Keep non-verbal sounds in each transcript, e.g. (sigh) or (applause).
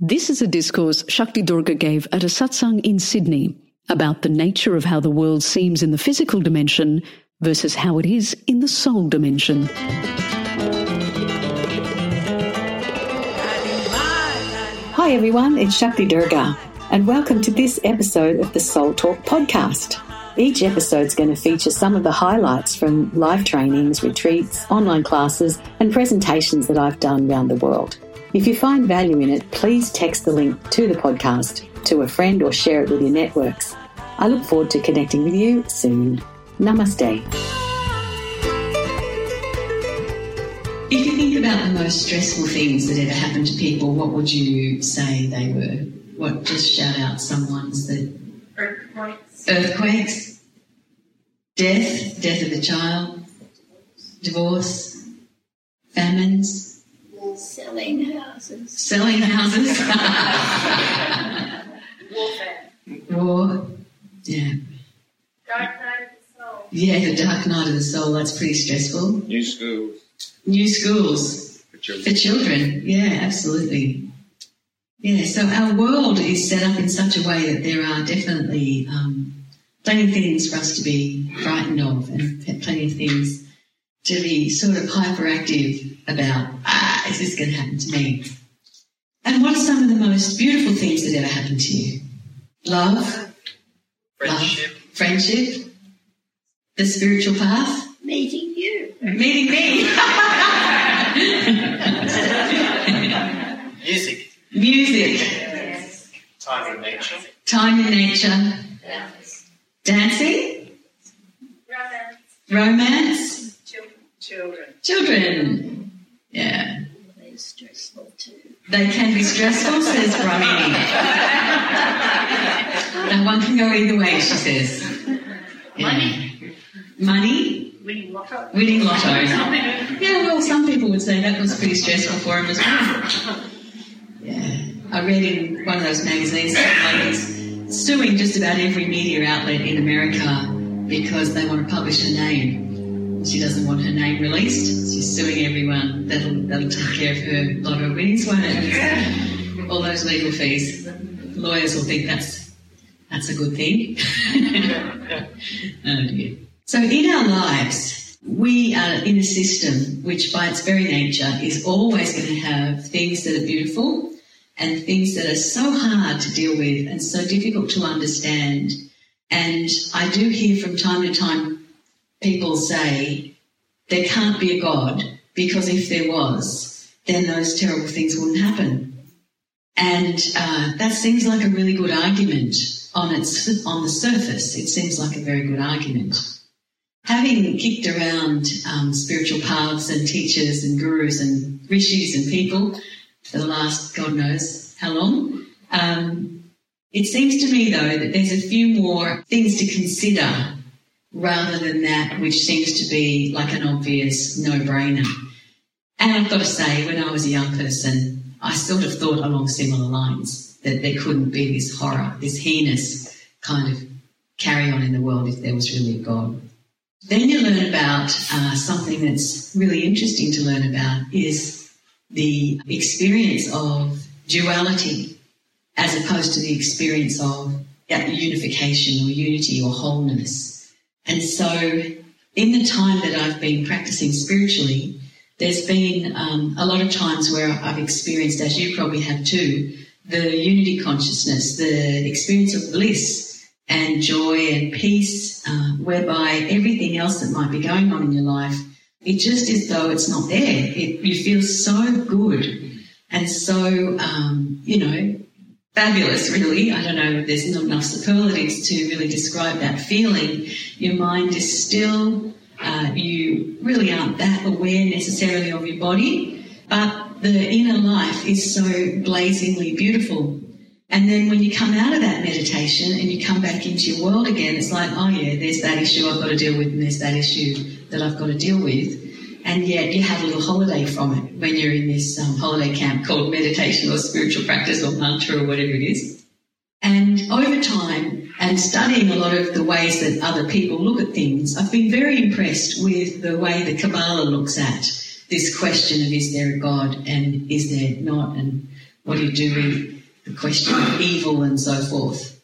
This is a discourse Shakti Durga gave at a satsang in Sydney about the nature of how the world seems in the physical dimension versus how it is in the soul dimension. Hi everyone, it's Shakti Durga, and welcome to this episode of the Soul Talk podcast. Each episode is going to feature some of the highlights from live trainings, retreats, online classes, and presentations that I've done around the world. If you find value in it, please text the link to the podcast to a friend or share it with your networks. I look forward to connecting with you soon. Namaste. If you think about the most stressful things that ever happened to people, what would you say they were? What just shout out some ones that Earthquakes. earthquakes, death, death of a child, divorce, famines, Selling houses. selling houses, (laughs) Warfare. war. Yeah. Dark night of the soul. Yeah, the dark night of the soul, that's pretty stressful. New schools New schools for children. for children. Yeah, absolutely. Yeah, so our world is set up in such a way that there are definitely um, plenty of things for us to be frightened of and plenty of things to be sort of hyperactive about. Ah, is this going to happen to me? And what are some of the most beautiful things that ever happened to you? Love, Friendship. love, friendship, the spiritual path, Meeting you. meeting me, (laughs) Music. music, Time in nature. time in nature, Yes. dancing, Romance. romance, Children. Children. children. Yeah. They're stressful too. They can be stressful, says Brahmini. and one can go either way, she says. Yeah. Money. Money, Winning lotto. winning lotto. (laughs) Yeah, well, some people would say that was pretty stressful for him as well. Yeah. I read in one of those magazines, some ladies suing just about every media outlet in America because they want to publish her name. She doesn't want her name released. She's suing everyone. That'll, that'll take care of her lotto winnings, won't it? All those legal fees. Lawyers will think that's that's a good thing. (laughs) oh dear. So in our lives, we are in a system which by its very nature is always going to have things that are beautiful and things that are so hard to deal with and so difficult to understand. And I do hear from time to time people say there can't be a God because if there was, then those terrible things wouldn't happen. And uh, that seems like a really good argument on its on the surface. It seems like a very good argument. Having kicked around um, spiritual paths and teachers and gurus and rishis and people for the last God knows how long, um, it seems to me though that there's a few more things to consider rather than that which seems to be like an obvious no-brainer. And I've got to say, when I was a young person, I sort of thought along similar lines that there couldn't be this horror, this heinous kind of carry on in the world if there was really a God. Then you learn about uh, something that's really interesting to learn about is the experience of duality as opposed to the experience of unification or unity or wholeness. And so in the time that I've been practicing spiritually, there's been um, a lot of times where I've experienced, as you probably have too, the unity consciousness, the experience of bliss and joy and peace, uh, whereby everything else that might be going on in your life, it just is though it's not there. It, you feel so good and so, um, you know, fabulous, really. I don't know, there's not enough superlatives to really describe that feeling. Your mind is still, uh, you really aren't that aware necessarily of your body, but the inner life is so blazingly beautiful. And then when you come out of that meditation and you come back into your world again, it's like, oh yeah, there's that issue I've got to deal with, and there's that issue that I've got to deal with. And yet you have a little holiday from it when you're in this um, holiday camp called meditation or spiritual practice or mantra or whatever it is. And over time, and studying a lot of the ways that other people look at things, I've been very impressed with the way the Kabbalah looks at this question of is there a God and is there not, and What do you do with the question of evil and so forth?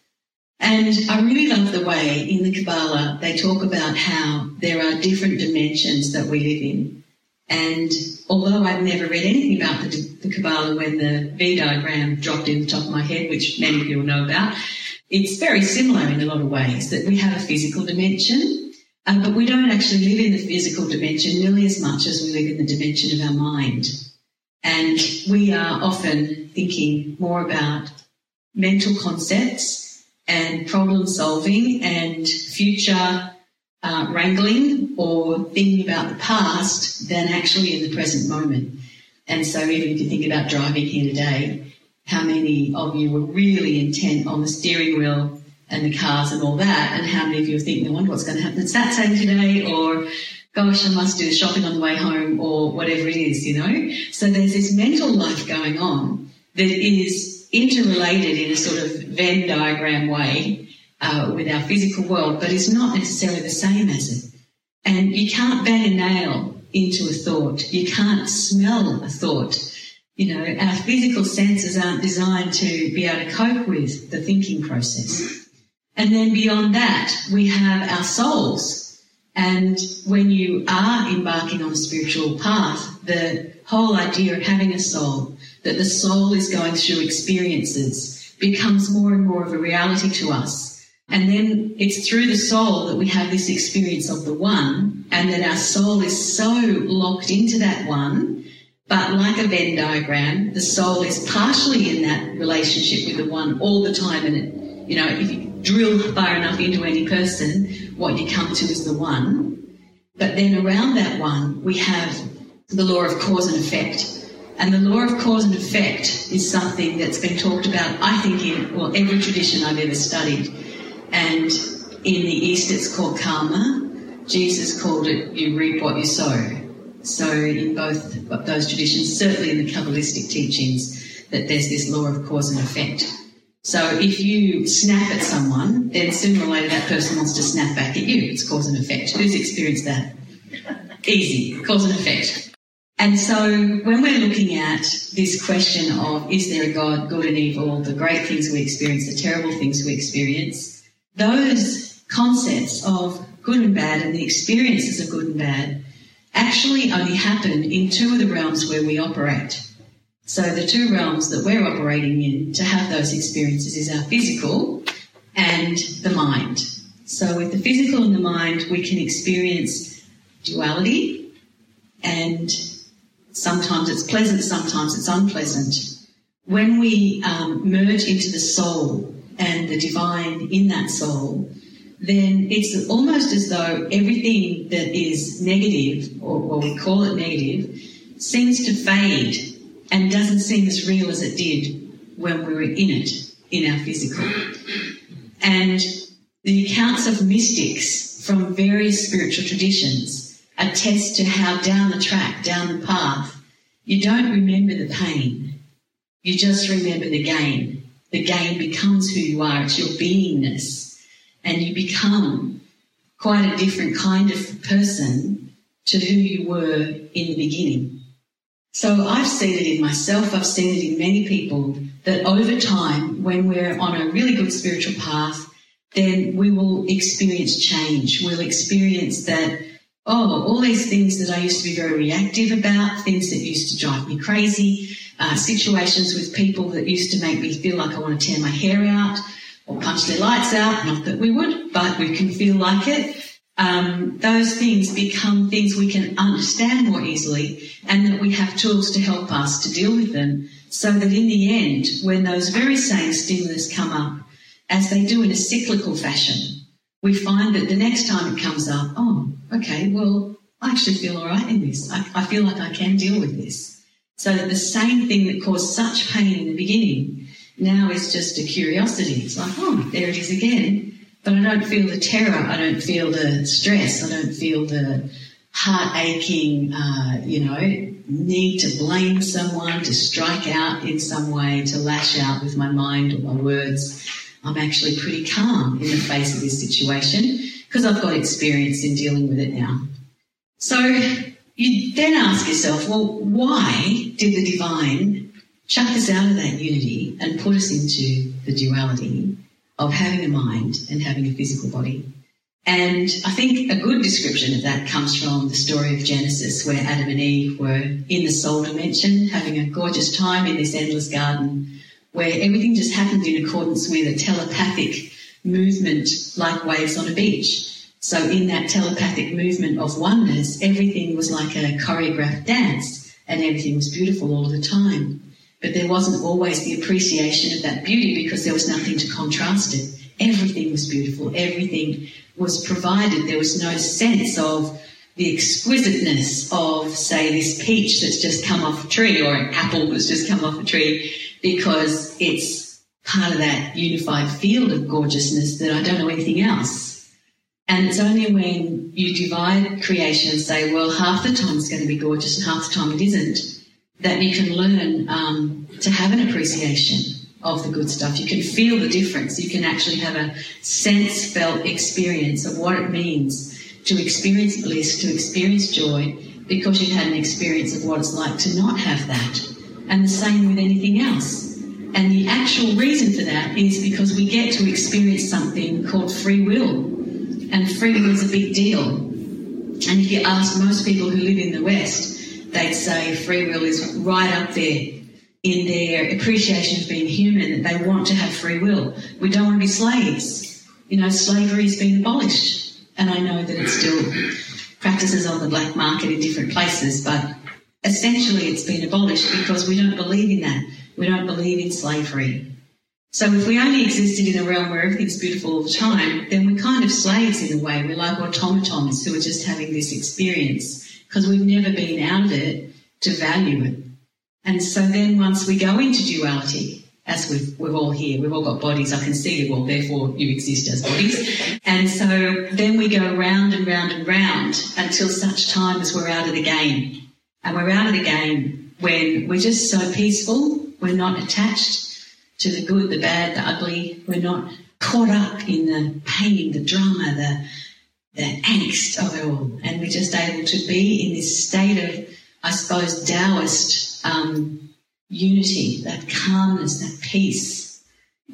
And I really love the way in the Kabbalah they talk about how there are different dimensions that we live in. And although I've never read anything about the, the Kabbalah when the V diagram dropped in the top of my head, which many will know about, it's very similar in a lot of ways that we have a physical dimension, um, but we don't actually live in the physical dimension nearly as much as we live in the dimension of our mind. And we are often thinking more about mental concepts and problem solving and future uh, wrangling or thinking about the past than actually in the present moment. And so even if you think about driving here today, how many of you were really intent on the steering wheel and the cars and all that, and how many of you are thinking, I wonder what's going to happen at Satsang today, or gosh, I must do the shopping on the way home, or whatever it is, you know? So there's this mental life going on that is interrelated in a sort of Venn diagram way uh, with our physical world, but is not necessarily the same as it. And you can't bang a nail into a thought. You can't smell a thought. You know, our physical senses aren't designed to be able to cope with the thinking process. And then beyond that, we have our souls. And when you are embarking on a spiritual path, the whole idea of having a soul, that the soul is going through experiences, becomes more and more of a reality to us. And then it's through the soul that we have this experience of the one, and that our soul is so locked into that one. But like a Venn diagram, the soul is partially in that relationship with the one all the time. And it, you know, if you drill far enough into any person, what you come to is the one. But then around that one, we have the law of cause and effect. And the law of cause and effect is something that's been talked about, I think, in well, every tradition I've ever studied. And in the East, it's called karma. Jesus called it you reap what you sow. So in both those traditions, certainly in the Kabbalistic teachings, that there's this law of cause and effect. So if you snap at someone, then sooner or later that person wants to snap back at you. It's cause and effect. Who's experienced that? Easy. Cause and effect. And so when we're looking at this question of is there a God, good and evil, the great things we experience, the terrible things we experience, those concepts of good and bad and the experiences of good and bad actually only happen in two of the realms where we operate. So the two realms that we're operating in to have those experiences is our physical and the mind. So with the physical and the mind, we can experience duality and sometimes it's pleasant, sometimes it's unpleasant. When we um, merge into the soul and the divine in that soul, then it's almost as though everything that is negative, or, or we call it negative, seems to fade and doesn't seem as real as it did when we were in it, in our physical. And the accounts of mystics from various spiritual traditions attest to how down the track, down the path, you don't remember the pain. You just remember the gain. The gain becomes who you are. It's your beingness. And you become quite a different kind of person to who you were in the beginning. So I've seen it in myself, I've seen it in many people that over time, when we're on a really good spiritual path, then we will experience change. We'll experience that, oh, all these things that I used to be very reactive about, things that used to drive me crazy, uh, situations with people that used to make me feel like I want to tear my hair out or punch their lights out. Not that we would, but we can feel like it um, those things become things we can understand more easily and that we have tools to help us to deal with them so that in the end, when those very same stimulus come up, as they do in a cyclical fashion, we find that the next time it comes up, oh, okay, well, I actually feel all right in this. I, I feel like I can deal with this. So that the same thing that caused such pain in the beginning now is just a curiosity. It's like, oh, there it is again but I don't feel the terror. I don't feel the stress. I don't feel the heart aching, uh, you know, need to blame someone, to strike out in some way, to lash out with my mind or my words. I'm actually pretty calm in the face of this situation because I've got experience in dealing with it now. So you then ask yourself, well, why did the divine chucked us out of that unity and put us into the duality of having a mind and having a physical body. And I think a good description of that comes from the story of Genesis, where Adam and Eve were in the soul dimension, having a gorgeous time in this endless garden, where everything just happened in accordance with a telepathic movement like waves on a beach. So in that telepathic movement of oneness, everything was like a choreographed dance and everything was beautiful all the time. But there wasn't always the appreciation of that beauty because there was nothing to contrast it. Everything was beautiful. Everything was provided. There was no sense of the exquisiteness of, say, this peach that's just come off a tree or an apple that's just come off a tree because it's part of that unified field of gorgeousness that I don't know anything else. And it's only when you divide creation and say, well, half the time it's going to be gorgeous and half the time it isn't, that you can learn um, to have an appreciation of the good stuff. You can feel the difference. You can actually have a sense felt experience of what it means to experience bliss, to experience joy, because you've had an experience of what it's like to not have that. And the same with anything else. And the actual reason for that is because we get to experience something called free will. And free will is a big deal. And if you ask most people who live in the West, they'd say free will is right up there in their appreciation of being human, that they want to have free will. We don't want to be slaves. You know, slavery has been abolished. And I know that it still practices on the black market in different places, but essentially it's been abolished because we don't believe in that. We don't believe in slavery. So if we only existed in a realm where everything's beautiful all the time, then we're kind of slaves in a way. We're like automatons who are just having this experience because we've never been out of it to value it. And so then once we go into duality, as we've, we're all here, we've all got bodies, I can see you all, therefore you exist as bodies. And so then we go round and round and round until such time as we're out of the game. And we're out of the game when we're just so peaceful, we're not attached to the good, the bad, the ugly, we're not caught up in the pain, the drama, the, the angst of it all. And we're just able to be in this state of, I suppose, Taoist um, unity, that calmness, that peace.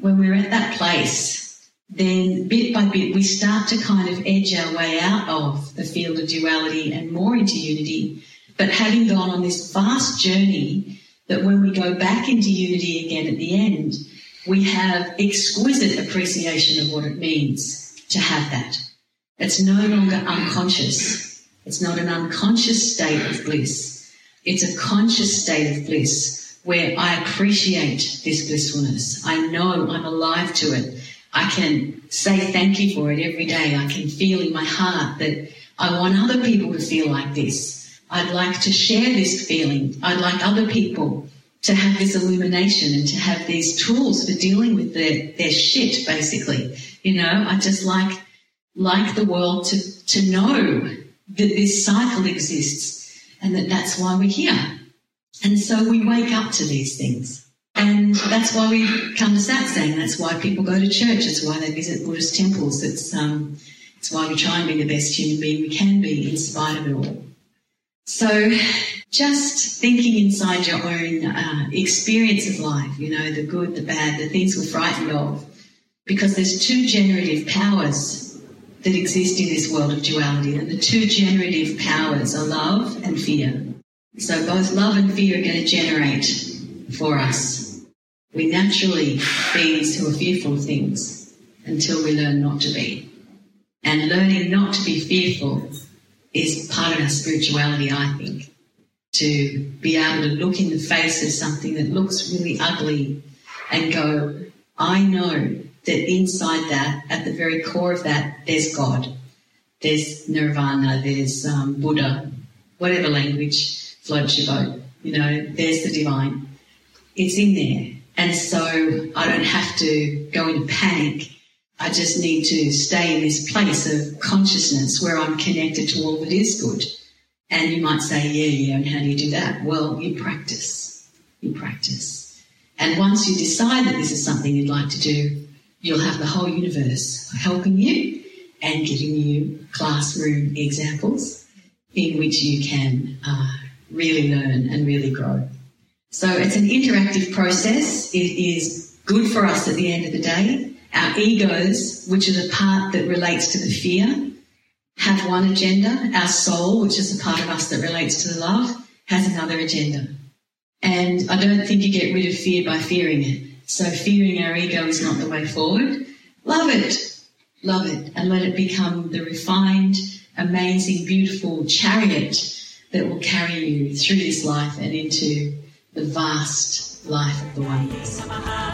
When we're at that place, then bit by bit we start to kind of edge our way out of the field of duality and more into unity. But having gone on this vast journey, that when we go back into unity again at the end, we have exquisite appreciation of what it means to have that. It's no longer unconscious. It's not an unconscious state of bliss. It's a conscious state of bliss where I appreciate this blissfulness. I know I'm alive to it. I can say thank you for it every day. I can feel in my heart that I want other people to feel like this. I'd like to share this feeling. I'd like other people to have this illumination and to have these tools for dealing with their, their shit, basically. You know, I just like, like the world to, to know that this cycle exists and that that's why we're here. And so we wake up to these things. And that's why we come to satsang. That's why people go to church. That's why they visit Buddhist temples. It's, um, it's why we try and be the best human being we can be in spite of it all. So just thinking inside your own uh, experience of life, you know, the good, the bad, the things we're frightened of, because there's two generative powers that exist in this world of duality, and the two generative powers are love and fear. So both love and fear are going to generate for us. We naturally beings who are fearful of things until we learn not to be. And learning not to be fearful is part of our spirituality, I think. To be able to look in the face of something that looks really ugly and go, I know that inside that, at the very core of that, there's God. There's nirvana, there's um, Buddha, whatever language floats your boat. You know, there's the divine. It's in there. And so I don't have to go into panic I just need to stay in this place of consciousness where I'm connected to all that is good. And you might say, yeah, yeah, and how do you do that? Well, you practice. You practice. And once you decide that this is something you'd like to do, you'll have the whole universe helping you and giving you classroom examples in which you can uh, really learn and really grow. So it's an interactive process. It is good for us at the end of the day. Our egos, which are the part that relates to the fear, have one agenda. Our soul, which is the part of us that relates to the love, has another agenda. And I don't think you get rid of fear by fearing it. So fearing our ego is not the way forward. Love it. Love it. And let it become the refined, amazing, beautiful chariot that will carry you through this life and into the vast life of the oneness.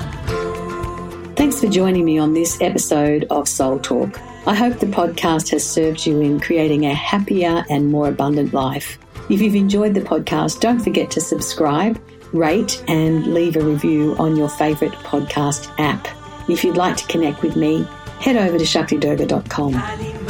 Thanks for joining me on this episode of Soul Talk. I hope the podcast has served you in creating a happier and more abundant life. If you've enjoyed the podcast, don't forget to subscribe, rate, and leave a review on your favourite podcast app. If you'd like to connect with me, head over to shaktidurga.com.